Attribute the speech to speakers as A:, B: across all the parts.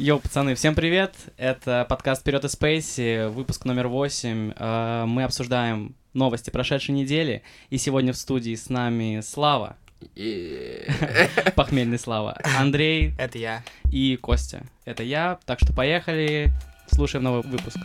A: Йоу, пацаны, всем привет! Это подкаст «Вперед из Спейси», выпуск номер 8. Э, Мы обсуждаем новости прошедшей недели, и сегодня в студии с нами Слава,
B: И-
A: похмельный Слава, Андрей
C: Это я.
A: и Костя. Это я, так что поехали, слушаем новый выпуск.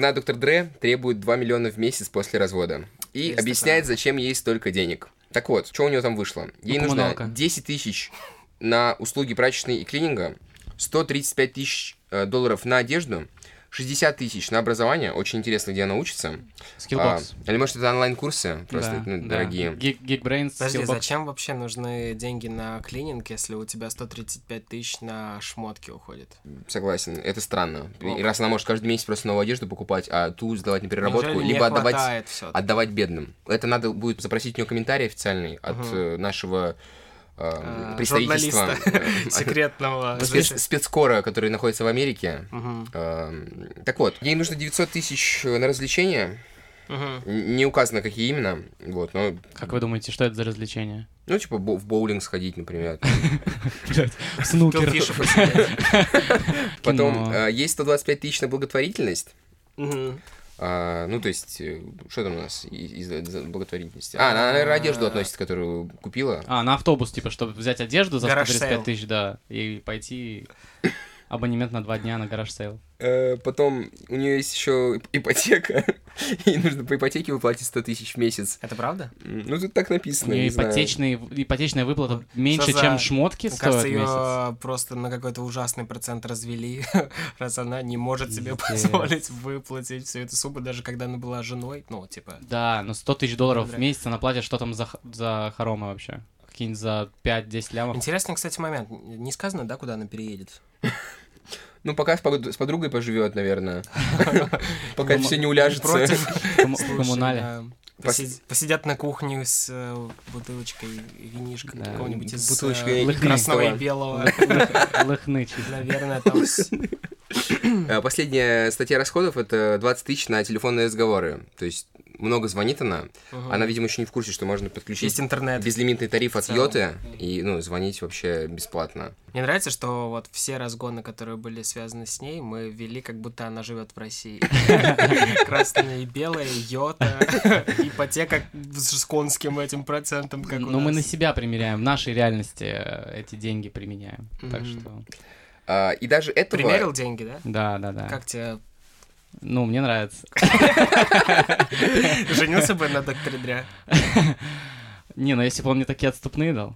B: Жена доктор Дре требует 2 миллиона в месяц после развода. И
C: Есть
B: объясняет, зачем ей столько денег. Так вот, что у нее там вышло? Ей
A: Ну,
B: нужно
A: коммуналка.
B: 10 тысяч на услуги прачечной и клининга, 135 тысяч э, долларов на одежду, 60 тысяч на образование, очень интересно, где она учится. А,
A: Skillbox.
B: или может это онлайн-курсы, просто
A: Да,
B: ну,
A: да.
B: дорогие.
A: Geek- Geekbrains,
C: Подожди,
A: Skillbox.
C: зачем вообще нужны деньги на клининг, если у тебя 135 тысяч на шмотки уходит?
B: Согласен, это странно. И раз она может каждый месяц просто новую одежду покупать, а ту сдавать на переработку,
C: Неужели не
B: либо отдавать отдавать бедным. Это надо будет запросить у нее комментарий официальный от э, нашего э,
C: А,
B: представительства.
C: журналиста секретного.
B: э, спец- Спецкора, который находится в Америке.
C: Мгм,
B: Э, Так вот, ей нужно 900 тысяч на развлечения. Не указано, какие именно. Вот, но,
A: Как вы думаете, что это за развлечение?
B: ну, типа, бо- в боулинг сходить, например.
A: Снукер.
B: Потом э, есть 125 тысяч на благотворительность. А, ну, то есть, э, что там у нас из, из- благотворительности? А, она, наверное, одежду относится, которую купила.
A: А, на автобус, типа, чтобы взять одежду за
C: garage
A: 135
C: sale.
A: тысяч, да, и пойти абонемент на два дня на garage sale.
B: Э, Потом у нее есть еще ипотека. Ей нужно по ипотеке выплатить 100 тысяч в месяц.
C: Это правда?
B: Ну, тут так
A: У
B: написано.
A: нее
B: не знаю.
A: ипотечный, ипотечная выплата меньше,
C: за-
A: чем шмотки
C: Мне
A: стоят
C: кажется,
A: в месяц.
C: ее просто на какой-то ужасный процент развели, раз она не может себе
A: Пиздец.
C: позволить выплатить всю эту сумму, даже когда она была женой. Ну, типа,
A: Да, но 100 тысяч долларов в месяц она платит, что там за, за хоромы вообще? Какие-нибудь за 5-10 лямов?
C: Интересный, кстати, момент. Не сказано, да, куда она переедет?
B: Ну, пока с подругой поживет, наверное. Пока все не уляжется.
A: Коммунале.
C: Посид- Посидят на кухне с э, бутылочкой винишка
A: Да,
C: какого-нибудь из
B: бутылочкой
C: э, красного и белого.
A: Лыхны чисто.
C: Наверное, там...
B: А, Последняя статья расходов это 20 тысяч на телефонные разговоры. То есть много звонит она.
C: Мгм.
B: Она, видимо, еще не в курсе, что можно подключить
C: Есть интернет.
B: безлимитный тариф от. Йоты и ну, звонить вообще бесплатно.
C: Мне нравится, что вот все разгоны, которые были связаны с ней, мы вели, как будто она живет в России. Красное и белое, йота, ипотека с конским этим процентом, как у
A: Но мы на себя примеряем, в нашей реальности э, эти деньги применяем. Так что,
B: А, И даже этого...
C: Примерил деньги, да?
A: да, да, да.
C: Как тебе?
A: Ну, мне нравится.
C: Женился бы на докторе Дря?
A: Не, ну если бы он мне такие отступные дал.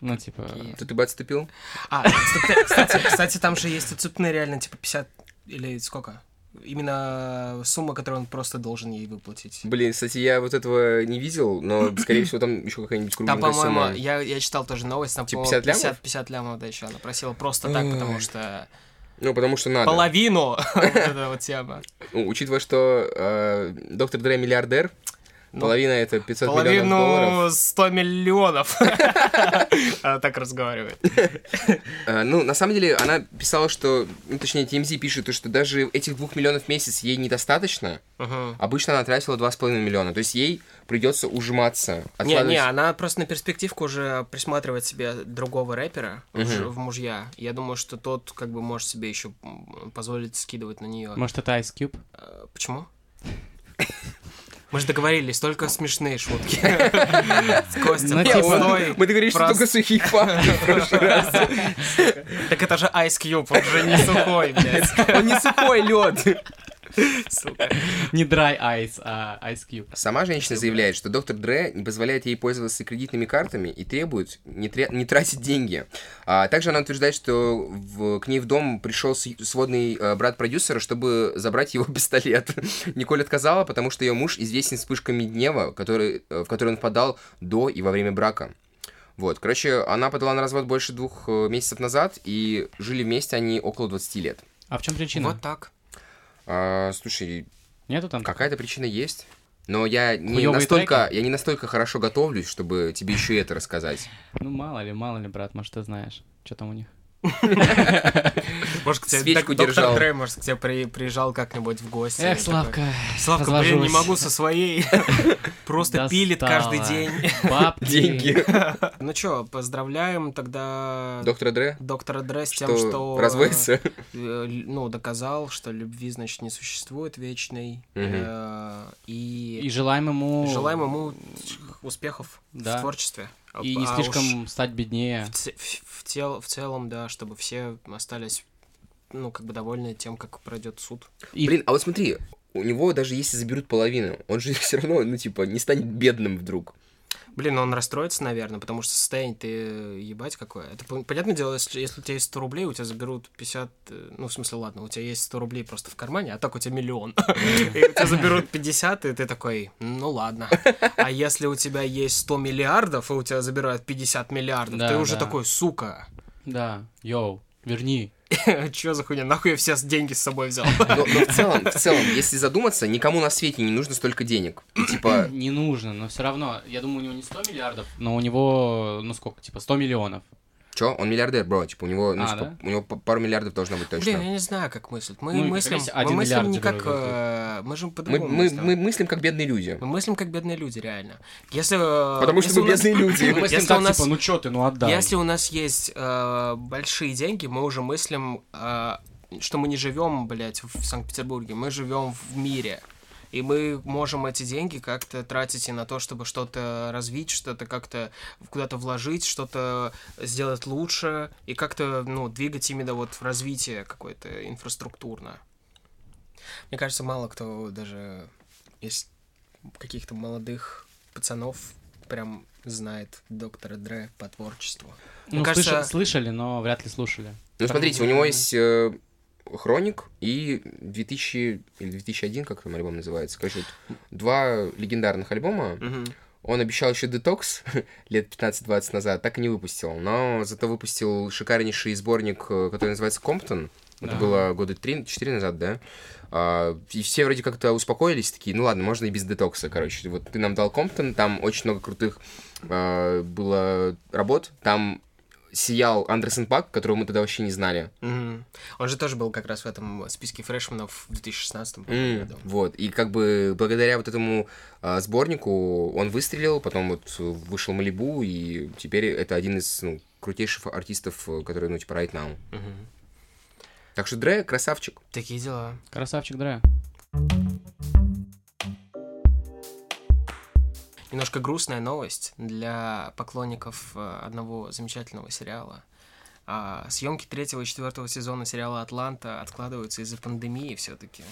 A: Ну, типа...
B: То ты бы отступил?
C: А, кстати, кстати, кстати, там же есть отцепные реально, типа 50 или сколько? Именно сумма, которую он просто должен ей выплатить.
B: Блин, кстати, я вот этого не видел, но, скорее всего, там еще какая-нибудь
C: Там,
B: кругленькая
C: по-моему,
B: сумма.
C: я, я читал тоже новость, там,
B: Типа
C: по-моему,
B: 50 лямов?
C: 50, 50 лямов, да, еще она просила просто так, потому что
B: Ну, потому что надо.
C: половину вот эта вот тема.
B: Ну, учитывая, что э, доктор Дре миллиардер,
C: Ну,
B: половина это 500 миллионов долларов.
C: Половину 100 миллионов. Она так разговаривает.
B: Э, ну, на самом деле, она писала, что, ну, точнее, TMZ пишет, то, что даже этих двух миллионов в месяц ей недостаточно. Обычно она тратила 2,5 миллиона. То есть ей придется ужиматься.
C: Не, не, она просто на перспективку уже присматривает себе другого рэпера в мужья. Я думаю, что тот как бы может себе еще позволить скидывать на нее.
A: Может, это Ice Cube?
C: Э, Почему? Мы же договорились, только смешные шутки. Костя,
A: Ну, типа-.
B: Мы договорились, что только сухие факты в прошлый раз.
C: Так это же Ice Cube, он же не сухой, блядь.
B: Он не сухой лед.
C: Сука.
A: Не Dry Ice, а Ice Cube.
B: Сама женщина заявляет, что доктор Дре не позволяет ей пользоваться кредитными картами и требует не, тря- не тратить деньги. А, также она утверждает, что в- к ней в дом пришел сводный э, брат продюсера, чтобы забрать его пистолет. Николь отказала, потому что ее муж известен вспышками гнева, который, э, в который он впадал до и во время брака. Вот, короче, она подала на развод больше двух э, месяцев назад, и жили вместе они около 20 лет.
A: А в чем причина?
C: Вот так.
B: А, слушай,
A: Нету там?
B: какая-то причина есть. Но я не
A: Хуёвые
B: настолько,
A: треки?
B: я не настолько хорошо готовлюсь, чтобы тебе еще это рассказать.
A: Ну, мало ли, мало ли, брат, может, ты знаешь, что там у них.
C: Может, к тебе
B: Свечку
C: док-
B: держал.
C: доктор Дре, может, к тебе при- приезжал как-нибудь в гости.
A: Эх,
C: такой,
A: Славка,
C: Славка, блин, не могу со своей. Просто пилит каждый день.
A: Бабки.
B: Деньги.
C: Ну чё, поздравляем тогда
B: Доктора Дре?
C: доктора Дре с тем,
B: Что,
C: что...
B: разводится?
C: э, Ну, доказал, что любви, значит, не существует вечной. Э,
A: И
C: И
A: желаем ему...
C: желаем ему успехов
A: Да.
C: в творчестве.
A: И не
C: А
A: слишком стать беднее.
C: В, ц- в- тел- в целом, да, чтобы все остались, ну, как бы довольны тем, как пройдет суд.
A: И
B: Блин, а вот смотри, у него даже если заберут половину, он же все равно, ну, типа, не станет бедным вдруг.
C: Блин, он расстроится, наверное, потому что состояние ты ебать какое. Это пон- понятное дело, если, если у тебя есть 100 рублей, у тебя заберут 50... э, Ну, в смысле, ладно, у тебя есть 100 рублей просто в кармане, а так у тебя миллион. И у тебя заберут 50, и ты такой, ну ладно. А если у тебя есть 100 миллиардов, и у тебя забирают 50 миллиардов, ты уже такой, сука,
A: Да, йоу, верни.
C: чё за хуйня, нахуй я все деньги с собой взял?
B: Но, но в целом, в целом, если задуматься, никому на свете не нужно столько денег. И, типа,
A: Не нужно, но все равно, я думаю, у него не 100 миллиардов, но у него, ну сколько, типа 100 миллионов.
B: Чё, он миллиардер, бро, типа, у него, ну,
A: А,
B: типа,
A: да?
B: у него пару миллиардов должно быть точно.
C: Блин, я не знаю, как мыслят. Мы
A: Ну,
C: мыслим, мы мыслим не как... э, Мы же
B: мы,
C: по-другому
B: мы,
C: мыслим.
B: мы мыслим как бедные люди.
C: Мы мыслим как бедные люди, реально. Если,
B: Потому что
C: если
B: мы
C: у нас-
B: бедные люди.
A: Мы мыслим
C: Если
A: так,
C: у нас-
A: типа, ну чё ты, ну отдай.
C: Если у нас есть э, большие деньги, мы уже мыслим, э, что мы не живем, блядь, в Санкт-Петербурге, мы живем в мире. И мы можем эти деньги как-то тратить и на то, чтобы что-то развить, что-то как-то куда-то вложить, что-то сделать лучше и как-то, ну, двигать именно вот в развитие какое-то инфраструктурно. Мне кажется, мало кто даже из каких-то молодых пацанов прям знает доктора Дре по творчеству.
A: ну,
C: мне кажется-
A: слыша- слышали, но вряд ли слушали.
B: Ну, смотрите, у него есть э, Хроник и 2000 или 2001, как там альбом называется. Короче, вот два легендарных альбома. Он обещал еще детокс лет 15-20 назад, так и не выпустил. Но зато выпустил шикарнейший сборник, э, который называется «Комптон». Это
A: Да.
B: было года 3-4 назад, да? А, И все вроде как-то успокоились, такие, ну ладно, можно и без детокса, короче. Вот ты нам дал Комптон, там очень много крутых а, было работ. Там сиял Андерсон Пак, которого мы тогда вообще не знали.
C: Мгм. Он же тоже был как раз в этом списке фрешменов в 2016
B: М,
C: по-моему, году.
B: Вот, и как бы благодаря вот этому а, сборнику он выстрелил, потом вот вышел Малибу, и теперь это один из ну, крутейших артистов, э, которые, ну, типа, right now.
C: Мгм.
B: Так что Дре красавчик.
C: Такие дела.
A: Красавчик, Дре.
C: Немножко грустная новость для поклонников э, одного замечательного сериала. А, съемки третьего и четвертого сезона сериала «Атланта» откладываются из-за пандемии все-таки.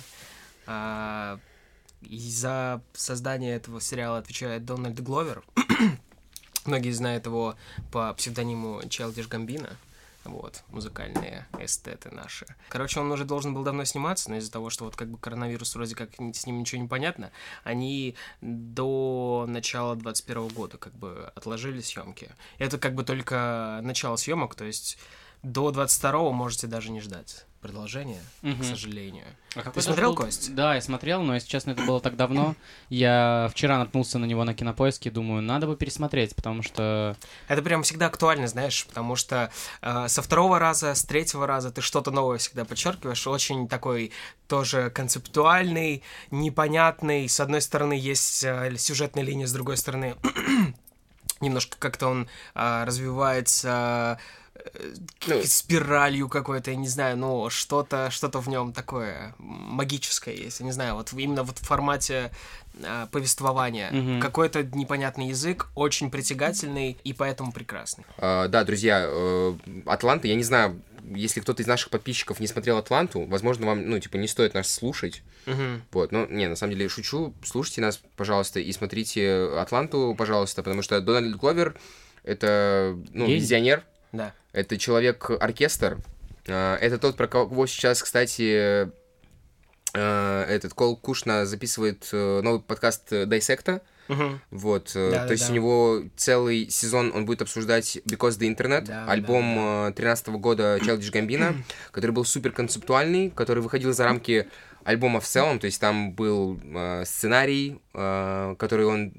C: и за создание этого сериала отвечает Дональд Гловер. Многие знают его по псевдониму Челдиш Гамбина. Вот, музыкальные эстеты наши. Короче, он уже должен был давно сниматься, но из-за того, что вот как бы коронавирус вроде как с ним ничего не понятно, они до начала 21 года как бы отложили съемки. Это как бы только начало съемок, то есть до 22 можете даже не ждать продолжения, к
A: Мгм.
C: сожалению.
A: А
C: Ты смотрел,
A: был-
C: Кость?
A: Да, я смотрел, но, если честно, это было так давно. Я вчера наткнулся на него на кинопоиске, думаю, надо бы пересмотреть, потому что...
C: Это прям всегда актуально, знаешь, потому что э, со второго раза, с третьего раза ты что-то новое всегда подчеркиваешь, очень такой тоже концептуальный, непонятный. С одной стороны есть э, сюжетная линия, с другой стороны немножко как-то он а, развивается э, к-
B: Ну.
C: спиралью какой-то, я не знаю, ну, что-то что в нем такое магическое есть, я не знаю, вот именно вот в формате а, повествования.
A: Мгм.
C: Какой-то непонятный язык, очень притягательный и поэтому прекрасный.
B: А, да, друзья, э, Атланта, я не знаю, если кто-то из наших подписчиков не смотрел Атланту, возможно, вам, ну, типа, не стоит нас слушать.
C: Мгм.
B: Вот, ну, не, на самом деле, шучу. Слушайте нас, пожалуйста, и смотрите Атланту, пожалуйста, потому что Дональд Гловер — это, ну,
A: Гений.
B: визионер,
C: Да.
B: Это человек-оркестр. А, Это тот, про кого сейчас, кстати, э, этот Кол Кушна записывает э, новый подкаст Дайсекта.
C: Мгм.
B: Вот, э,
C: Да-да-да.
B: то есть у него целый сезон он будет обсуждать Because the Internet,
C: Да,
B: альбом
C: да,
B: э, 13 года Childish Gambino, который был супер концептуальный, который выходил за рамки альбома в целом, то есть там был э, сценарий, э, который он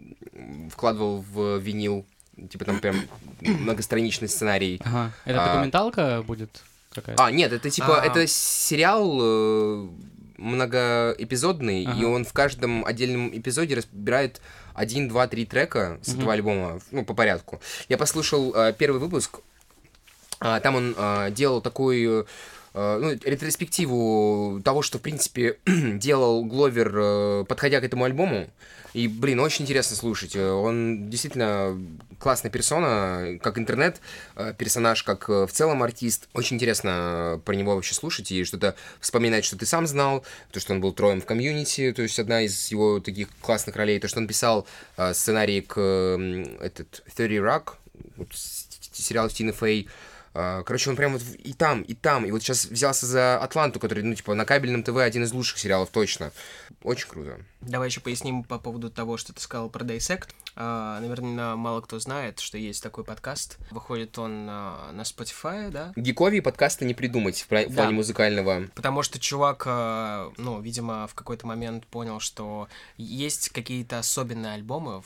B: вкладывал в винил, типа там прям многостраничный сценарий.
A: Ага. Это
B: А.
A: документалка будет какая-то?
B: А, нет, это типа,
C: А.
B: это сериал э, многоэпизодный, и
A: Ага.
B: он в каждом отдельном эпизоде разбирает один, два, три трека с
A: Мгм.
B: этого альбома, ну, по порядку. Я послушал э, первый выпуск, а, там он э, делал такую э, ну, ретроспективу того, что, в принципе, делал Гловер, э, подходя к этому альбому. И, блин, очень интересно слушать. Э, Он действительно классная персона, как интернет, э, персонаж, как э, в целом артист. Очень интересно э, про него вообще слушать и что-то вспоминать, что ты сам знал, то, что он был троем в комьюнити, то есть одна из его таких классных ролей, то, что он писал э, сценарий к э, этот 30 Rock, сериал с Тиной Фей. А, Короче, он прям вот и там, и там. И вот сейчас взялся за Атланту, который, ну, типа, на кабельном ТВ один из лучших сериалов, точно. Очень круто.
C: Давай еще поясним по поводу того, что ты сказал про Dissect. А, наверное, мало кто знает, что есть такой подкаст. Выходит он а, на Spotify, да?
B: Гикови подкаста не придумать в пла- в
C: Да.
B: плане музыкального.
C: Потому что чувак, ну, видимо, в какой-то момент понял, что есть какие-то особенные альбомы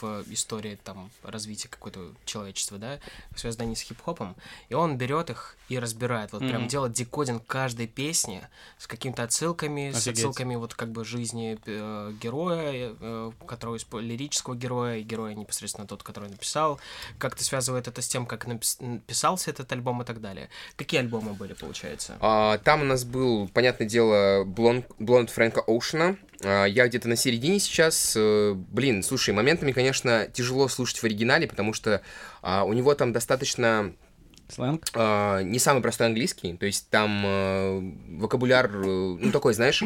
C: в, в истории там развития какого-то человечества, да, связанные с хип-хопом, и он берет их и разбирает, вот прям
A: Мгм.
C: делает декодинг каждой песни с какими-то отсылками, с
A: Офигеть.
C: отсылками вот как бы жизни э, героя, э, которого испо- лирического героя, и героя непосредственно тот, который написал, как-то связывает это с тем, как напис- написался этот альбом и так далее. Какие альбомы были, получается?
B: А, там у нас был, понятное дело, блонд, блонд Фрэнка Оушена. А, я где-то на середине сейчас. Э, Блин, слушай, моментами, конечно, тяжело слушать в оригинале, потому что а, у него там достаточно
A: Сленг?
B: а, не самый простой английский, то есть там э, вокабуляр, э, ну, такой, знаешь,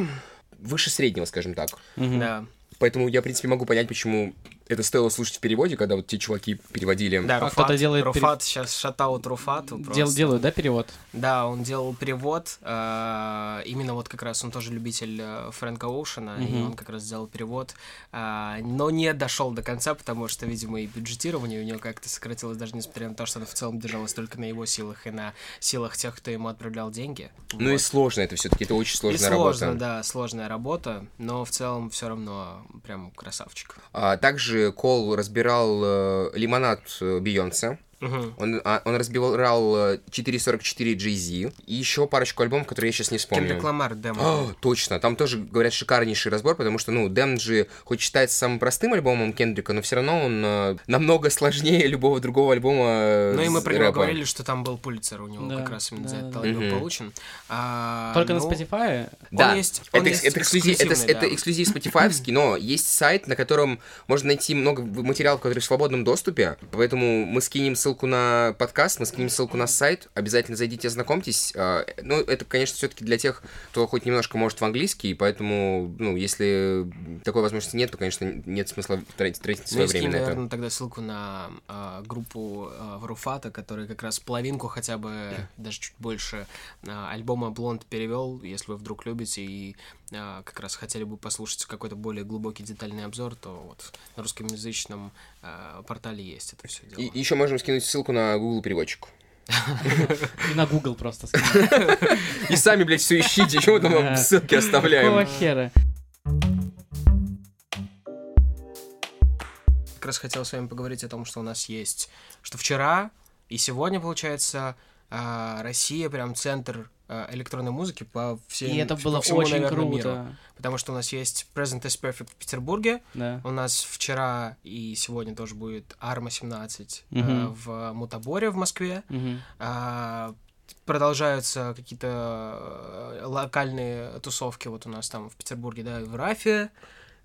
B: выше среднего, скажем так.
A: Мгм.
C: Да.
B: Поэтому я, в принципе, могу понять, почему это стоило слушать в переводе, когда вот те чуваки переводили.
C: Да, Руфат,
A: кто-то делает
C: Руфат сейчас шатаут Руфату просто.
A: Дел- делают, да, перевод?
C: Да, он делал перевод. э, именно вот как раз он тоже любитель э, Фрэнка Оушена, и
A: Мгм.
C: он как раз сделал перевод, а, но не дошел до конца, потому что, видимо, и бюджетирование у него как-то сократилось, даже несмотря на то, что оно в целом держалось только на его силах и на силах тех, кто ему отправлял деньги.
B: Ну и
C: Вот.
B: сложно это все-таки, это очень
C: И
B: сложная
C: сложно,
B: работа.
C: да, сложная работа, но в целом все равно прям красавчик.
B: А, также Кол разбирал э, лимонад э, Бейонсе.
C: Мгм.
B: Он, а, он разбирал э, 444 Jay-Z. И еще парочку альбомов, которые я сейчас не вспомню.
C: Кендрик Ламар, демо.
B: А, точно, там тоже, говорят, шикарнейший разбор, потому что, ну, Дэмн же хоть считается самым простым альбомом Кендрика, но все равно он э, намного сложнее любого другого альбома э,
C: Ну и мы про него
B: рэпа.
C: говорили, что там был Пулицер у него
A: Да,
C: как раз именно за
A: да,
C: этот
A: да.
C: альбом
B: Мгм.
C: получен. А,
A: Только на
C: ну,
A: Spotify?
B: Да,
C: Он есть- он
B: это,
C: есть
B: это, эксклюзив, это,
C: эксклюзивный,
B: это
C: да.
B: эксклюзив Spotify, но есть сайт, на котором можно найти много материалов, которые в свободном доступе, поэтому мы скинем ссылку на подкаст, мы скинем ссылку на сайт, обязательно зайдите, ознакомьтесь. А, Ну, это, конечно, все-таки для тех, кто хоть немножко может в английский, поэтому, ну, если такой возможности нет, то, конечно, нет смысла тратить, тратить
C: Ну,
B: свое
C: скинь,
B: время на это.
C: наверное, тогда ссылку на а, группу а, Руфата, который как раз половинку хотя бы, даже чуть больше а, альбома Блонд перевел, если вы вдруг любите и а, как раз хотели бы послушать какой-то более глубокий детальный обзор, то вот на русскоязычном а, портале есть это все дело.
B: И еще можем скинуть ссылку на Google переводчик.
A: И на Google просто.
B: И сами, блядь, все ищите, чего мы там вам ссылки оставляем.
A: Какого хера?
C: как раз хотел с вами поговорить о том, что у нас есть, что вчера и сегодня, получается, а, Россия прям центр а, электронной музыки по всем
A: И это было
C: всему,
A: очень
C: наверное, миру.
A: круто.
C: Потому что у нас есть Present is Perfect в Петербурге,
A: Да.
C: у нас вчера и сегодня тоже будет Арма 17 а,
A: Мгм.
C: в Мутаборе в Москве.
A: Мгм.
C: А, продолжаются какие-то э, локальные тусовки вот у нас там в Петербурге, да, в Рафе,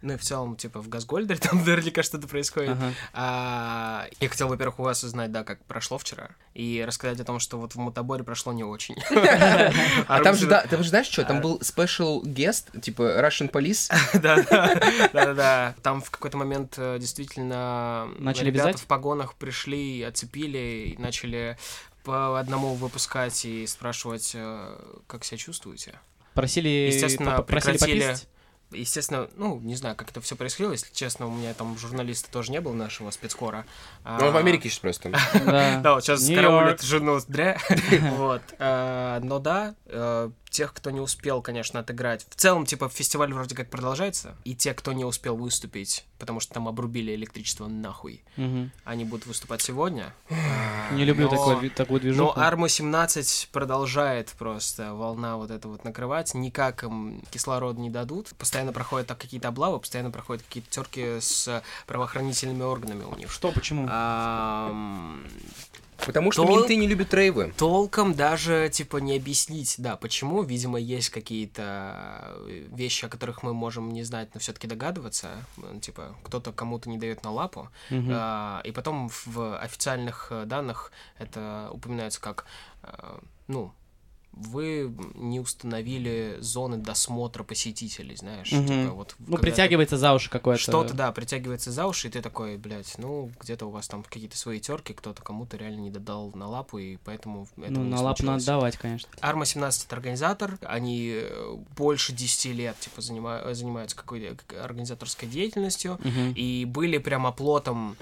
C: ну и в целом, типа, в Газгольдере там наверняка что-то происходит.
A: Ага.
C: А, я хотел, во-первых, у вас узнать, да, как прошло вчера, и рассказать о том, что вот в Мутаборе прошло не очень.
B: А там же, да, там же знаешь что,
C: А.
B: там был special guest, типа Russian Police.
C: Да, да, да. Там в какой-то момент э, действительно
A: Начали
C: ребята в погонах пришли, оцепили и начали по одному выпускать и спрашивать, э, как себя чувствуете.
A: Просили,
C: Естественно,
A: просили пописать?
C: Естественно, ну, не знаю, как это все происходило, если честно, у меня там журналиста тоже не было нашего спецкора.
B: Ну, он в Америке сейчас просто.
A: Да.
C: Да, вот сейчас караулит жену Дре. Вот. А, Но да, э, тех, кто не успел, конечно, отыграть. В целом, типа, фестиваль вроде как продолжается, и те, кто не успел выступить, потому что там обрубили электричество нахуй,
A: Мгм.
C: они будут выступать сегодня.
A: Не люблю
C: Но-
A: ви- такую движуху.
C: Но Арму 17 продолжает просто волна вот это вот накрывать. Никак им кислород не дадут. Постоянно проходят так какие-то облавы, постоянно проходят какие-то терки с правоохранительными органами у них.
A: Что, почему?
B: Потому что
C: Тол-
B: менты не любят рейвы.
C: Толком даже, типа, не объяснить, да, почему. Видимо, есть какие-то э, вещи, о которых мы можем не знать, но все-таки догадываться. Типа, кто-то кому-то не дает на лапу.
A: Мгм.
C: А, и потом в официальных э, данных это упоминается как, э, ну, вы не установили зоны досмотра посетителей, знаешь,
A: Мгм.
C: типа вот...
A: Ну, притягивается за уши какое-то.
C: Что-то, да, притягивается за уши, и ты такой, блядь, ну, где-то у вас там какие-то свои терки, кто-то кому-то реально не додал на лапу, и поэтому
A: Ну, на лапу надо давать, конечно.
C: Арма 17 это организатор, они э, больше 10 лет, типа, занима- занимаются какой-то к- организаторской деятельностью,
A: Мгм.
C: и были прям оплотом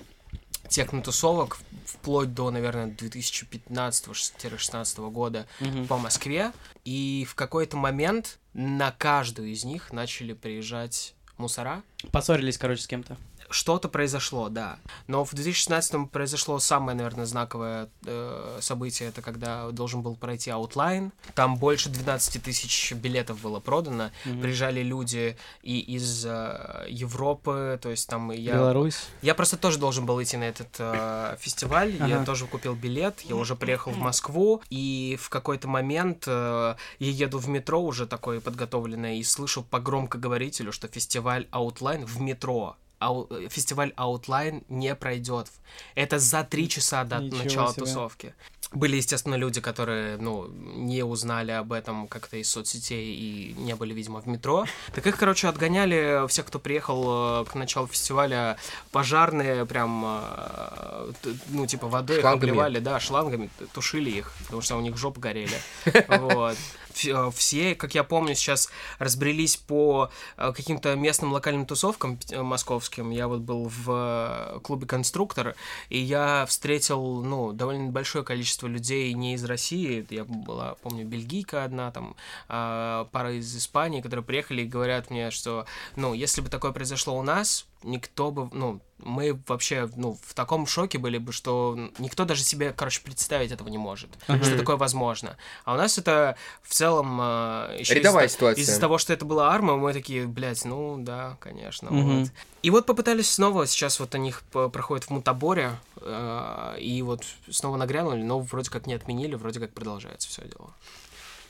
C: технотусовок вплоть до, наверное, 2015-16 года
A: Мгм.
C: по Москве, и в какой-то момент на каждую из них начали приезжать мусора.
A: Поссорились, короче, с кем-то.
C: Что-то произошло, да. Но в 2016 произошло самое, наверное, знаковое э, событие. Это когда должен был пройти Outline. Там больше 12 тысяч билетов было продано.
A: Мгм.
C: Приезжали люди и из э, Европы, то есть там я...
A: Беларусь.
C: Я просто тоже должен был идти на этот э, фестиваль. Я
A: Ага.
C: тоже купил билет. Я уже приехал в Москву. И в какой-то момент э, я еду в метро уже такой подготовленный и слышу по громкоговорителю, что фестиваль Outline в метро. Ау- фестиваль Outline не пройдет. Это за три часа до
A: Ничего
C: начала
A: себе.
C: тусовки. Были, естественно, люди, которые, ну, не узнали об этом как-то из соцсетей и не были, видимо, в метро. Так их, короче, отгоняли все, кто приехал э, к началу фестиваля, пожарные прям, э, ну, типа, водой их
B: Шлангами.
C: обливали, да, шлангами, тушили их, потому что у них жопы горели. Вот. Э, Все, как я помню, сейчас разбрелись по э, каким-то местным локальным тусовкам э, московским. Я вот был в клубе «Конструктор», и я встретил, ну, довольно большое количество людей не из России. Я была, помню, бельгийка одна, там, пара из Испании, которые приехали и говорят мне, что, ну, если бы такое произошло у нас, никто бы, ну, мы вообще, ну, в таком шоке были бы, что никто даже себе, короче, представить этого не может,
A: Ага.
C: что такое возможно. А у нас это в целом э, еще
B: Рядовая
C: из-за,
B: ситуация.
C: из-за того, что это была арма, мы такие, блядь, ну да, конечно.
A: Мгм.
C: Вот. И вот попытались снова, сейчас вот они п- проходят в Мутаборе, э, и вот снова нагрянули, но вроде как не отменили, вроде как продолжается все дело.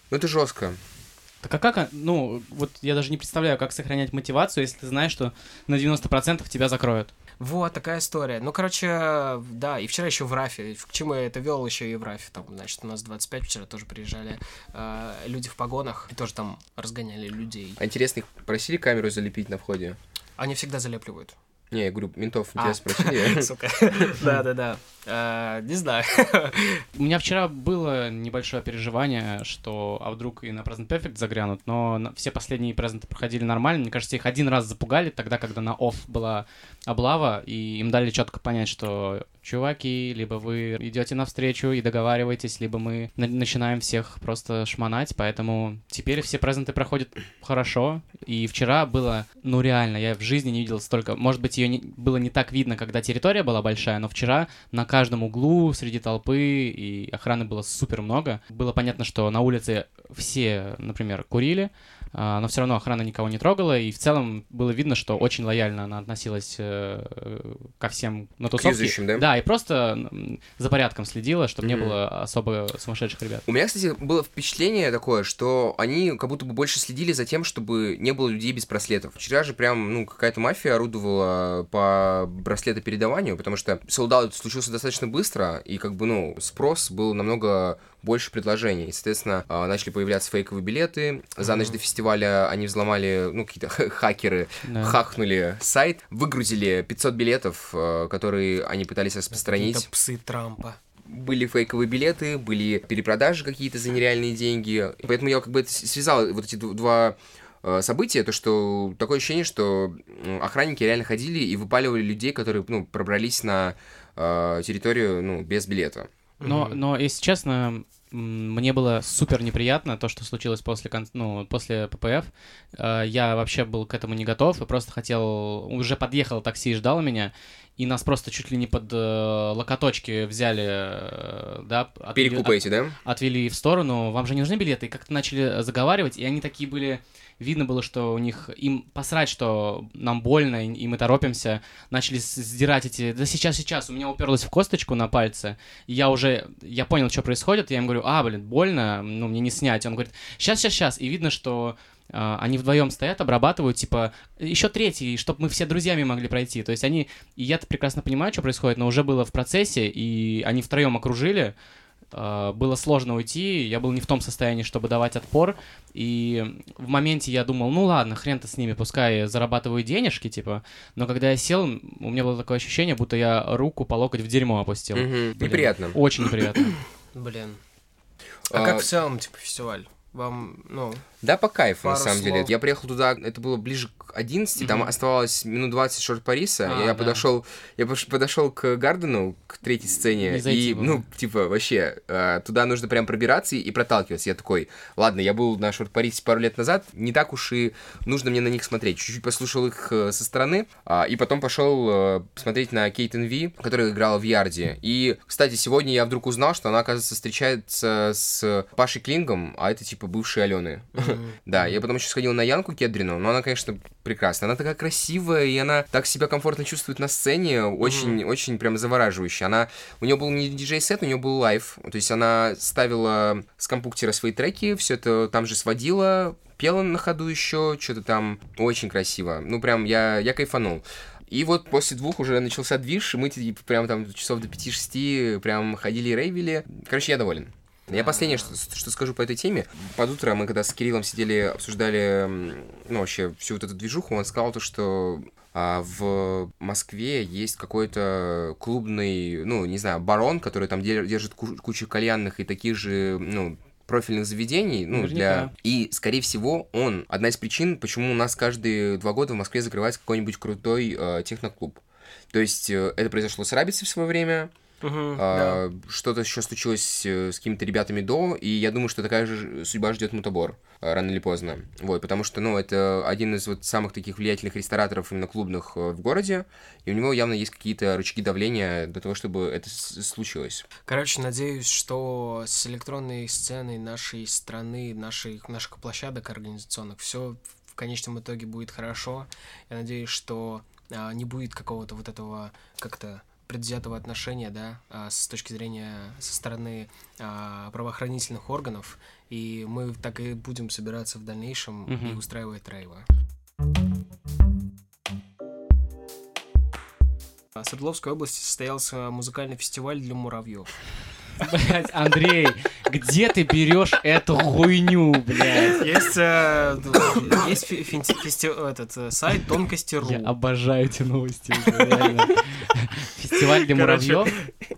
B: Ну, это жестко.
A: Так а как, а, ну, вот я даже не представляю, как сохранять мотивацию, если ты знаешь, что на 90% тебя закроют.
C: Вот такая история. Ну, короче, да, и вчера еще в Рафе. К чему я это вел еще и в Рафе. Там, значит, у нас 25 вчера тоже приезжали э, люди в погонах и тоже там разгоняли людей.
B: А интересно, их просили камеру залепить на входе?
C: Они всегда залепливают.
B: Не, я говорю, ментов
C: А.
B: тебя спросили.
C: Сука. Да-да-да. Э, Не знаю.
A: У меня вчера было небольшое переживание, что а вдруг и на Present Perfect загрянут, но все последние презенты проходили нормально. Мне кажется, их один раз запугали тогда, когда на офф была облава, и им дали четко понять, что чуваки, либо вы идете навстречу и договариваетесь, либо мы на- начинаем всех просто шмонать, поэтому теперь все презенты проходят хорошо, и вчера было, ну реально, я в жизни не видел столько, может быть, ее было не так видно, когда территория была большая, но вчера на каждом углу среди толпы и охраны было супер много. Было понятно, что на улице все, например, курили, но все равно охрана никого не трогала, и в целом было видно, что очень лояльно она относилась э, ко всем на тусовке.
B: да?
A: Да, и просто за порядком следила, чтобы не
B: Мгм.
A: было особо сумасшедших ребят.
B: У меня, кстати, было впечатление такое, что они как будто бы больше следили за тем, чтобы не было людей без браслетов. Вчера же прям, ну, какая-то мафия орудовала по браслетопередаванию, потому что солдат случился достаточно быстро, и как бы, ну, спрос был намного больше предложений. Соответственно, а, начали появляться фейковые билеты. За ночь до фестиваля они взломали, ну, какие-то хакеры,
A: Да.
B: хакнули сайт, выгрузили 500 билетов, э, которые они пытались распространить
C: Какие-то псы Трампа.
B: были фейковые билеты, были перепродажи какие-то за нереальные деньги. Поэтому я как бы это связал вот эти два э, события, то что такое ощущение, что охранники реально ходили и выпаливали людей, которые ну, пробрались на территорию ну, без билета.
A: Но,
C: Мгм.
A: но, если честно, мне было супер неприятно то, что случилось после, кон- ну, после ППФ. Э, Я вообще был к этому не готов и просто хотел... Уже подъехало такси и ждало меня, и нас просто чуть ли не под э, локоточки взяли, э, да, отвели-
B: Перекупы эти, да?
A: отвели в сторону, вам же не нужны билеты, и как-то начали заговаривать, и они такие были, видно было, что у них, им посрать, что нам больно, и, мы торопимся, начали сдирать эти, да сейчас, сейчас, у меня уперлось в косточку на пальце, и я уже, я понял, что происходит, я им говорю, а, блин, больно, ну, мне не снять, он говорит, сейчас, сейчас, сейчас, и видно, что а, они вдвоем стоят, обрабатывают, типа, еще третий, чтобы мы все друзьями могли пройти. То есть они, и я прекрасно понимаю, что происходит, но уже было в процессе, и они втроем окружили, было сложно уйти, я был не в том состоянии, чтобы давать отпор, и в моменте я думал, ну ладно, хрен-то с ними, пускай зарабатывают денежки, типа, но когда я сел, у меня было такое ощущение, будто я руку по локоть в дерьмо опустил.
B: Мгм.
A: Блин,
B: Неприятно.
A: Очень неприятно.
C: Блин. А,
B: А,
C: как в целом, типа, фестиваль? Вам, ну,
B: Да, по кайфу, на
C: Пару
B: самом деле.
C: слов.
B: Я приехал туда, это было ближе к 11, там
A: Мгм.
B: оставалось минут 20 шорт Париса.
A: А,
B: я
A: да.
B: подошел, я подошел к Гардену, к третьей сцене, и,
A: было.
B: ну, типа, вообще, э, туда нужно прям пробираться и, проталкиваться. Я такой, ладно, я был на шорт Парисе пару лет назад, не так уж и нужно мне на них смотреть. Чуть-чуть послушал их э, со стороны, а, и потом пошел э, смотреть на Кейтен Ви, которая играла в Ярде. И, кстати, сегодня я вдруг узнал, что она, оказывается, встречается с Пашей Клингом, а это, типа, бывший Алены. Да, я потом еще сходил на Янку Кедрину, но она, конечно, прекрасная. Она такая красивая, и она так себя комфортно чувствует на сцене, очень, очень прям завораживающе. Она, у нее был не диджей-сет, у нее был лайв, то есть она ставила с компьютера свои треки, все это там же сводила, пела на ходу еще, что-то там очень красиво. Ну, прям я, я кайфанул. И вот после двух уже начался движ, и мы типа, прям там часов до 5-6 прям ходили и рейвили. Короче, я доволен. Я последнее, что, что скажу по этой теме. Под утро мы когда с Кириллом сидели, обсуждали, ну, вообще всю вот эту движуху, он сказал то, что а, в Москве есть какой-то клубный, ну, не знаю, барон, который там дер- держит ку- кучу кальянных и таких же, ну, профильных заведений, ну, для...
A: Наверняка.
B: И, скорее всего, он одна из причин, почему у нас каждые два года в Москве закрывается какой-нибудь крутой э, техноклуб. То есть э, это произошло с Рабицей в свое время,
C: Да.
B: а, Что-то еще случилось э, с какими-то ребятами до, и я думаю, что такая же судьба ждет мутобор э, рано или поздно. Вот, потому что, ну, это один из вот самых таких влиятельных рестораторов именно клубных э, в городе, и у него явно есть какие-то рычаги давления для того, чтобы это с- случилось.
C: Короче, надеюсь, что с электронной сценой нашей страны, наших, наших площадок организационных, все в конечном итоге будет хорошо. Я надеюсь, что а, не будет какого-то вот этого как-то предвзятого отношения, да, а, с точки зрения со стороны а, правоохранительных органов, и мы так и будем собираться в дальнейшем и
A: Мгм.
C: устраивать рейвы. В Свердловской области состоялся музыкальный фестиваль для муравьев.
A: Блять, Андрей, где ты берешь эту хуйню, блядь?
C: Есть, э, есть фи- финти- фести- этот э, сайт тонкости.ру.
A: Я обожаю эти новости реально. Фестиваль для муравьев.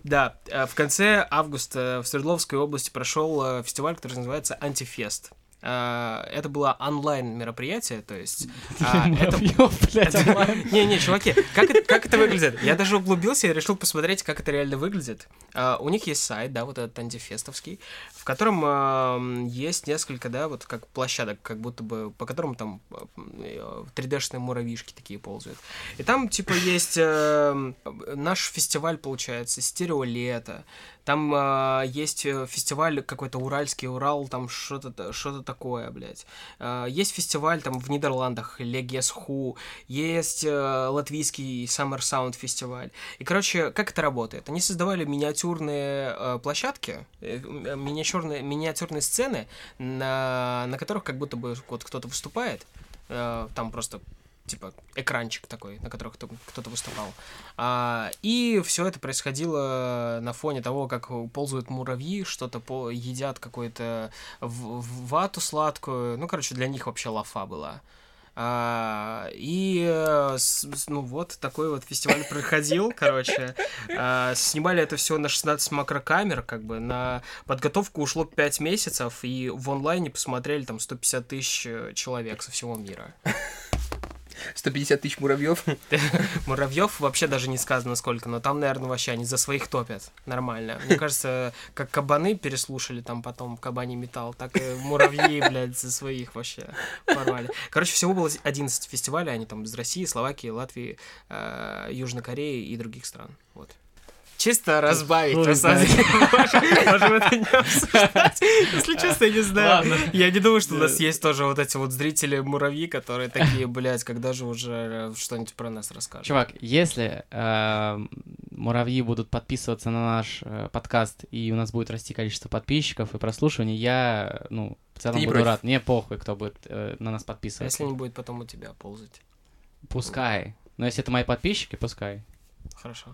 C: Да, э, в конце августа в Свердловской области прошел э, фестиваль, который называется Антифест. Э, Это было онлайн мероприятие, то есть а. Не-не, чуваки, как это, как это выглядит? Я даже углубился и решил посмотреть, как это реально выглядит. А, у них есть сайт, да, вот этот антифестовский, в котором есть несколько, да, вот как площадок, как будто бы, по которым там э, 3D-шные муравьишки такие ползают. И там, типа, есть эм, наш фестиваль, получается, стереолето, там а, есть э, фестиваль какой-то уральский Урал, там что-то что такое, блядь. А, есть фестиваль там в Нидерландах, Легес Ху, есть э, латвийский Summer Sound фестиваль. И, короче, как это работает? Они создавали миниатюрные э, площадки, э, м- миниатюрные, миниатюрные сцены, на, на которых как будто бы вот кто-то выступает, э, там просто типа экранчик такой, на котором кто- кто-то выступал. А, и все это происходило на фоне того, как ползают муравьи, что-то по- едят какую-то вату сладкую. Ну, короче, для них вообще лафа была. А, и, э, ну вот, такой вот фестиваль проходил, короче. А, снимали это все на 16 макрокамер, как бы, на подготовку ушло 5 месяцев, и в онлайне посмотрели там 150 тысяч э, человек со всего мира.
B: 150 тысяч муравьев.
C: Муравьев вообще даже не сказано сколько, но там, наверное, вообще они за своих топят. Нормально. Мне кажется, как кабаны переслушали там потом кабани металл, так и муравьи, блядь, за своих вообще порвали. Короче, всего было 11 фестивалей, они там из России, Словакии, Латвии, э, Южной Кореи и других стран. Вот. Чисто разбавить, на самом деле. Можем это не обсуждать. Если честно, я не знаю. Я не думаю, что у нас есть тоже вот эти вот зрители-муравьи, которые такие, блядь, когда же уже э, что-нибудь про нас расскажут.
A: Чувак, если э, муравьи будут подписываться на наш э, подкаст, и у нас будет расти количество подписчиков и прослушиваний, я, ну, в целом буду рад. Мне похуй, кто будет на нас
C: А
A: подписываться.
C: если не будет потом у тебя ползать?
A: Пускай. Но если это мои подписчики, пускай.
C: Хорошо.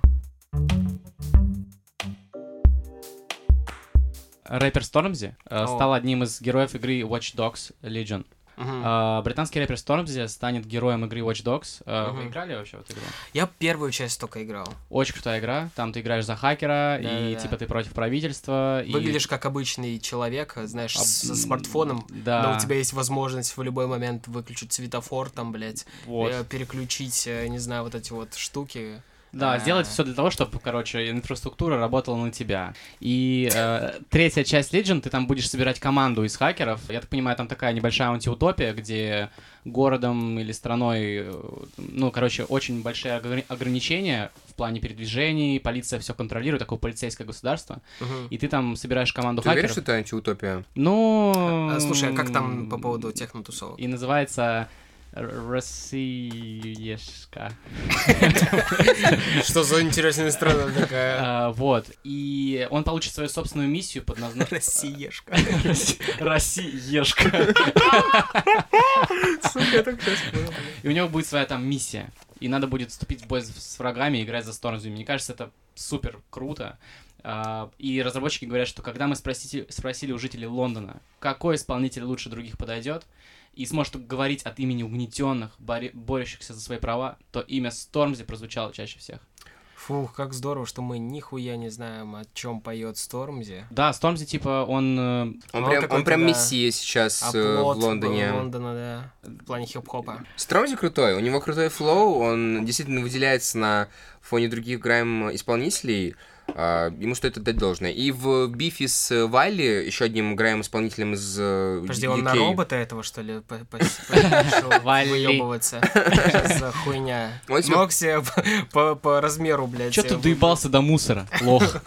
A: Рэпер Стормзи э,
C: О.
A: стал одним из героев игры Watch Dogs Legion. Э, британский рэпер Стормзи станет героем игры Watch Dogs. Э, Вы играли вообще в эту игру?
C: Я первую часть только играл.
A: Очень крутая игра. Там ты играешь за хакера, и
C: Да-да-да.
A: типа ты против правительства. и-
C: Выглядишь как обычный человек, знаешь,
A: Об-
C: со смартфоном.
A: Да.
C: Но у тебя есть возможность в любой момент выключить светофор, там, блядь,
A: Вот.
C: э, переключить, э, не знаю, вот эти вот штуки.
A: Да,
C: А.
A: сделать все для того, чтобы, короче, инфраструктура работала на тебя. И э, третья часть Legion, ты там будешь собирать команду из хакеров. Я так понимаю, там такая небольшая антиутопия, где городом или страной, э, ну, короче, очень большие огр- ограничения в плане передвижений, полиция все контролирует, такое полицейское государство.
C: Мгм.
A: И ты там собираешь команду
B: Ты
A: хакеров.
B: что это антиутопия?
A: Ну...
C: А, слушай, а как там по поводу технотусовок?
A: И называется Россиешка.
C: Что за интересная страна такая?
A: А, Вот. И он получит свою собственную миссию под названием...
C: Россиешка.
A: Россиешка.
C: Сука, я так сейчас.
A: И у него будет своя там миссия. И надо будет вступить в бой с- врагами и играть за Стормзи. Мне кажется, это супер круто. А, И разработчики говорят, что когда мы спросили у жителей Лондона, какой исполнитель лучше других подойдет, и сможет говорить от имени угнетенных, борющихся за свои права, то имя Стормзи прозвучало чаще всех.
C: Фух, как здорово, что мы нихуя не знаем, о чем поет Стормзи.
A: Да, Стормзи, типа, он... э,
B: Он,
C: Он
B: прям, он прям
C: да.
B: мессия сейчас
C: А
B: э, в Лондоне.
C: Лондона, да. В плане хип-хопа.
B: Стромзи крутой, у него крутой флоу, он действительно выделяется на фоне других грайм исполнителей. а, ему стоит отдать должное. И в бифе с Вайли, еще одним грайм исполнителем из э,
C: Подожди, он на робота этого, что ли, выебываться? За хуйня?
B: Себе
C: по- размеру, блядь.
A: Чё ты доебался до мусора, лох?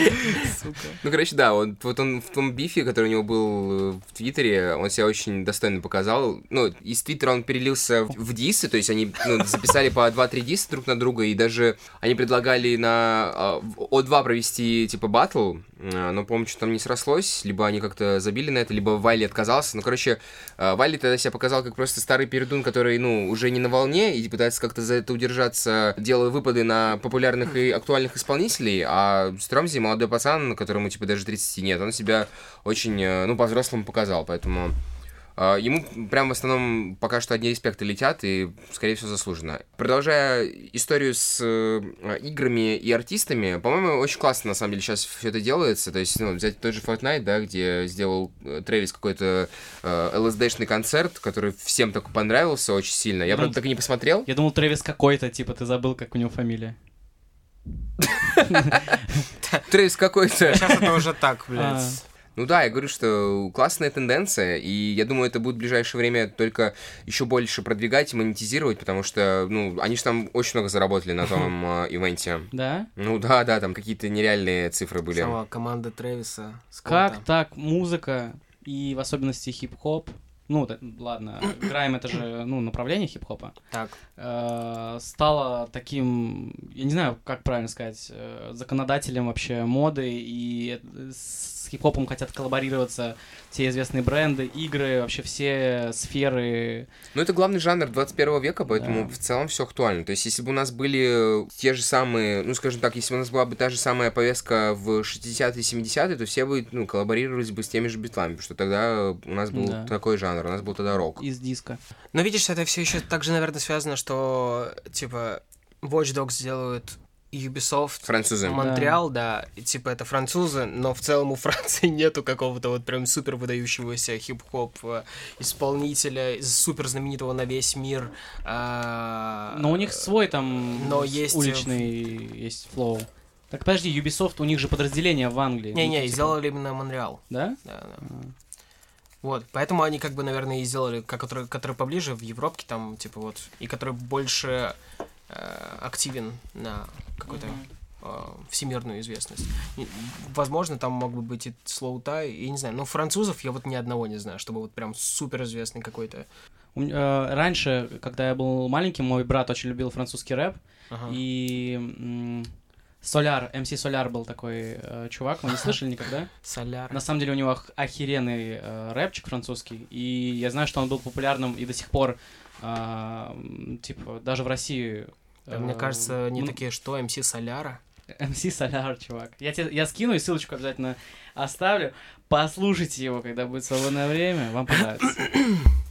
C: сука.
B: Ну, короче, да, он, вот он в том бифе, который у него был э, в Твиттере, он себя очень достойно показал. Ну, из Твиттера он перелился в, в дисы, то есть они ну, записали по 2-3 диса друг на друга, и даже они предлагали на а, в О2 провести, типа, батл, а, но, по-моему, что там не срослось, либо они как-то забили на это, либо Вайли отказался. Ну, короче, а, Вайли тогда себя показал как просто старый пердун, который, ну, уже не на волне, и пытается как-то за это удержаться, делая выпады на популярных и актуальных исполнителей, а Стромзи, молодой пацан, которому, типа, даже 30 нет, он себя очень, э, ну, по-взрослому показал, поэтому... а, Ему прям в основном пока что одни респекты летят, и, скорее всего, заслуженно. Продолжая историю с э, играми и артистами, по-моему, очень классно, на самом деле, сейчас все это делается. То есть, ну, взять тот же Fortnite, да, где сделал э, Трэвис какой-то э, LSD-шный концерт, который всем так понравился очень сильно. Я,
A: Ну,
B: правда, так и не посмотрел.
A: Я думал, Трэвис какой-то, типа, ты забыл, как у него фамилия.
B: Трэвис какой-то.
C: Сейчас это уже так,
A: А.
C: блядь.
B: Ну да, я говорю, что классная тенденция, и я думаю, это будет в ближайшее время только еще больше продвигать и монетизировать, потому что, ну, они же там очень много заработали на том э, ивенте.
A: Да?
B: Ну да, да, там какие-то нереальные цифры были.
C: Сама команда Трэвиса.
A: Как так музыка и в особенности хип-хоп? Ну, да, ладно, грайм это же, ну, направление хип-хопа.
C: Так,
A: э, стало таким, я не знаю, как правильно сказать, э, законодателем вообще моды, и э, с хип-хопом хотят коллаборироваться все известные бренды, игры, вообще все сферы.
B: Ну, это главный жанр 21 века, поэтому
A: Да.
B: в целом все актуально. То есть, если бы у нас были те же самые, ну, скажем так, если бы у нас была бы та же самая повестка в 60-е, 70-е, то все бы, ну, коллаборировались бы с теми же битлами, потому что тогда у нас был
A: Да.
B: такой жанр, у нас был тогда рок.
A: из диска.
C: Но видишь, это все еще также, наверное, связано, что, типа, Watch Dogs делают Ubisoft,
B: Французы.
C: Монреал, да. и, типа это французы, но в целом у Франции нету какого-то вот прям супер выдающегося хип-хоп э, исполнителя, супер знаменитого на весь мир. а,
A: Но у них свой там
C: Но есть, э,
A: уличный есть флоу. Так подожди, Ubisoft, у них же подразделение в Англии.
C: Не-не,
A: типа,
C: сделали именно Монреал.
A: Да?
C: Да, да. Вот, поэтому они как бы, наверное, и сделали, как- который, который поближе в Европе, там, типа вот, и который больше э, активен на какую-то
A: Мгм.
C: э, всемирную известность. И, возможно, там мог бы быть и Слоутай, я не знаю, но французов я вот ни одного не знаю, чтобы вот прям супер известный какой-то.
A: Э, Раньше, когда я был маленьким, мой брат очень любил французский рэп.
C: Ага.
A: И м, Соляр, МС Соляр был такой э, чувак, вы не слышали никогда?
C: Соляр.
A: На самом деле у него ох- охеренный э, рэпчик французский, и я знаю, что он был популярным и до сих пор, э, типа, даже в России.
C: Да, Мне
A: э,
C: кажется, они
A: м-
C: такие, что, МС Соляра?
A: МС Соляр, чувак. Я, тебе, я скину и ссылочку обязательно оставлю. Послушайте его, когда будет свободное время, вам понравится.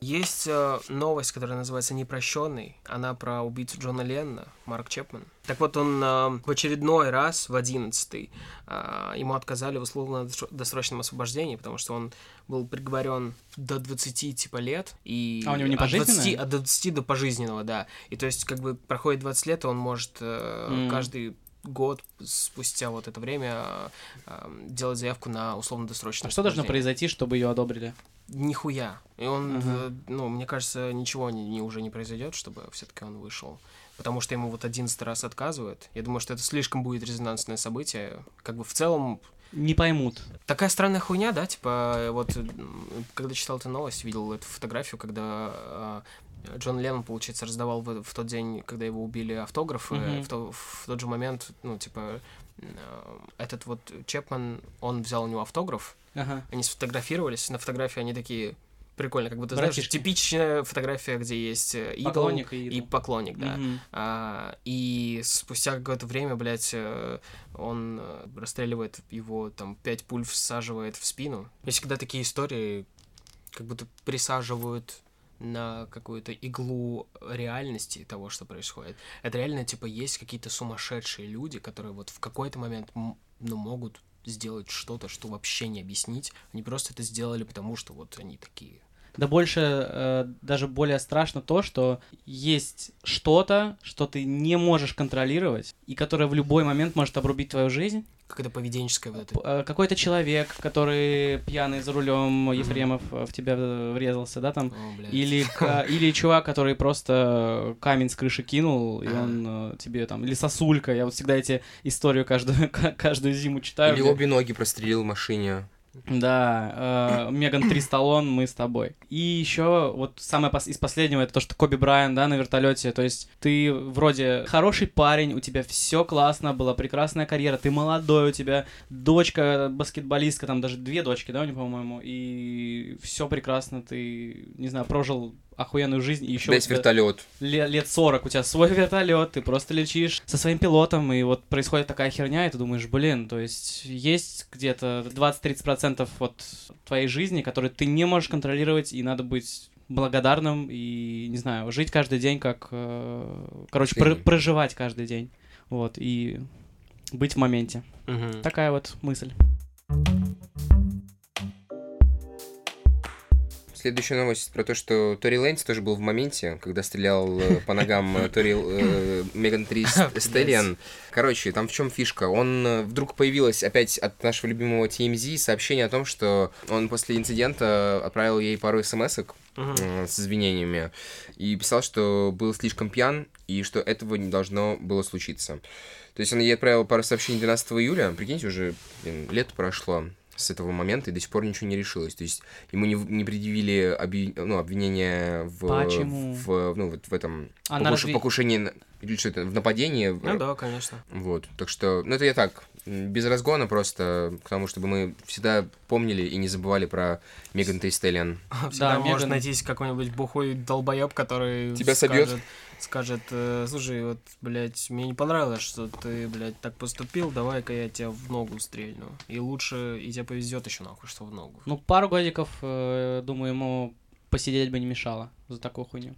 C: Есть э, новость, которая называется «Непрощенный». Она про убийцу Джона Ленна, Марк Чепман. Так вот, он э, в очередной раз, в одиннадцатый, э, ему отказали в условно-досрочном освобождении, потому что он был приговорен до 20 типа лет. И
A: А у него не
C: от 20,
A: пожизненное?
C: от 20 до пожизненного, да. И то есть, как бы, проходит 20 лет, и он может э,
A: М.
C: каждый год спустя вот это время э, делать заявку на условно-досрочное
A: А что должно произойти, чтобы ее одобрили?
C: Нихуя. И он,
A: Ага.
C: э, ну, мне кажется, ничего не, не- уже не произойдет, чтобы все-таки он вышел. Потому что ему вот 11 раз отказывают. Я думаю, что это слишком будет резонансное событие. Как бы в целом
A: Не поймут.
C: такая странная хуйня, да, типа вот когда читал эту новость, видел эту фотографию, когда э, Джон Леннон, получается, раздавал в, в тот день, когда его убили автографы,
A: Мгм.
C: в, то- в тот же момент, ну, типа, э, этот вот Чепман, он взял у него автограф,
A: Ага.
C: они сфотографировались, на фотографии они такие прикольно, как будто, знаешь,
A: Братишки.
C: типичная фотография, где есть э, идол
A: Поклонник и
C: и
A: идол.
C: поклонник, да.
A: Мгм.
C: А, и спустя какое-то время, блядь, э, он расстреливает его, там, пять пуль всаживает в спину. Есть всегда такие истории, как будто присаживают на какую-то иглу реальности того, что происходит. Это реально, типа, есть какие-то сумасшедшие люди, которые вот в какой-то момент, ну, могут сделать что-то, что вообще не объяснить. Они просто это сделали, потому что вот они такие.
A: Да больше, э, даже более страшно то, что есть что-то, что ты не можешь контролировать, и которое в любой момент может обрубить твою жизнь.
C: Какая-то поведенческая вот эта...
A: э, Какой-то человек, который пьяный за рулем, Ефремов э, в тебя врезался, да, там,
C: О, блядь.
A: Или, или чувак, который просто камень с крыши кинул, и он тебе там... Или сосулька. Я вот всегда эти историю каждую, ка- каждую зиму читаю.
B: Или обе ноги прострелил в машине.
A: Да, э, Меган 3 Сталлон, мы с тобой. И еще вот самое из последнего, это то, что Коби Брайан, да, на вертолете. То есть ты вроде хороший парень, у тебя все классно, была прекрасная карьера, ты молодой, у тебя дочка баскетболистка, там даже две дочки, да, у него, по-моему, и все прекрасно, ты, не знаю, прожил охуенную жизнь, и еще
B: есть вертолет.
A: лет 40, у тебя свой вертолет, ты просто летишь со своим пилотом, и вот происходит такая херня, и ты думаешь, блин, то есть есть где-то 20-30% вот твоей жизни, которые ты не можешь контролировать, и надо быть благодарным и, не знаю, жить каждый день как... э, короче,
B: Последний.
A: проживать каждый день. Вот, и быть в моменте.
C: Мгм.
A: Такая вот мысль.
B: Следующая новость про то, что Тори Лэнс тоже был в моменте, когда стрелял э, по ногам э, Тори э, Меган Три Стеллиан. Короче, там в чем фишка? Он вдруг появилось опять от нашего любимого TMZ сообщение о том, что он после инцидента отправил ей пару смс с извинениями и писал, что был слишком пьян и что этого не должно было случиться. То есть он ей отправил пару сообщений 12 июля, прикиньте, уже блин, лето прошло с этого момента, и до сих пор ничего не решилось. То есть ему не, не предъявили оби- ну, обвинения в,
A: Почему?
B: в, ну, вот в этом
A: Она
B: покуш-
A: разве-
B: покушении, или что это, в нападении.
C: Ну да, конечно.
B: Вот, так что, ну это я так, без разгона просто, к тому, чтобы мы всегда помнили и не забывали про Меган Трей Стеллиан.
C: Всегда может
A: Меган-
C: найтись какой-нибудь бухой долбоеб, который
B: Тебя собьет?
C: Скажет, э, слушай, вот, блядь, мне не понравилось, что ты, блядь, так поступил, давай-ка я тебя в ногу стрельну. И лучше, и тебе повезет еще нахуй, что в ногу.
A: Ну, пару годиков, э, думаю, ему посидеть бы не мешало за такую хуйню.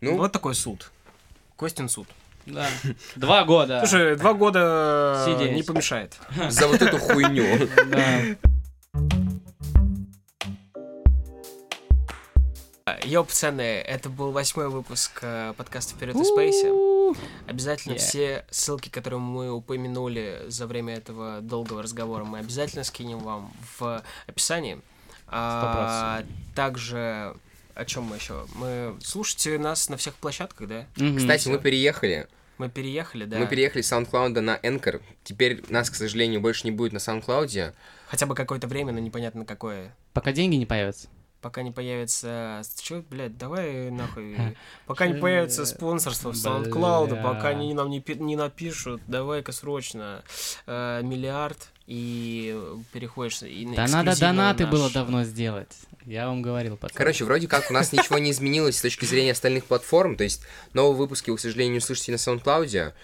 B: Ну,
C: Вот такой суд. Костин суд.
A: Да. Два года.
C: Слушай, два года
A: Сидеть.
C: не помешает.
B: за вот эту хуйню.
A: Да.
C: Йоу, пацаны, это был восьмой выпуск э, подкаста «Вперед из Спейсе». Обязательно
A: Yeah.
C: все ссылки, которые мы упомянули за время этого долгого разговора, мы обязательно скинем вам в описании. А, также о чем мы еще? Мы слушайте нас на всех площадках, да?
A: Мгм.
B: Кстати, мы переехали.
C: Мы переехали, да.
B: Мы переехали с SoundCloud на Anchor. Теперь нас, к сожалению, больше не будет на SoundCloud.
C: Хотя бы какое-то время, но непонятно какое.
A: Пока деньги не появятся.
C: Пока не появится... Чё, блядь, давай нахуй. Пока не появится спонсорство в SoundCloud, пока они нам не, не напишут, давай-ка срочно э, миллиард и переходишь и на
A: Да надо донаты
C: наш-
A: было давно сделать. Я вам говорил, пацаны.
B: Короче, вроде как у нас ничего не изменилось с точки зрения остальных платформ. То есть новые выпуски вы, к сожалению, не услышите на SoundCloud.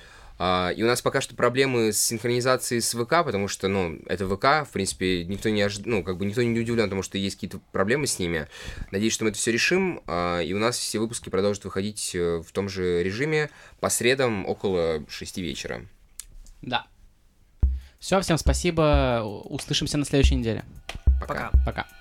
B: А, и у нас пока что проблемы с синхронизацией с ВК, потому что, ну, это ВК, в принципе, никто не ожид... ну, как бы никто не удивлен, потому что есть какие-то проблемы с ними. Надеюсь, что мы это все решим, а, и у нас все выпуски продолжат выходить э, в том же режиме по средам около 6 вечера.
A: Да. Все, всем спасибо. Услышимся на следующей неделе.
B: Пока.
C: Пока.
A: Пока.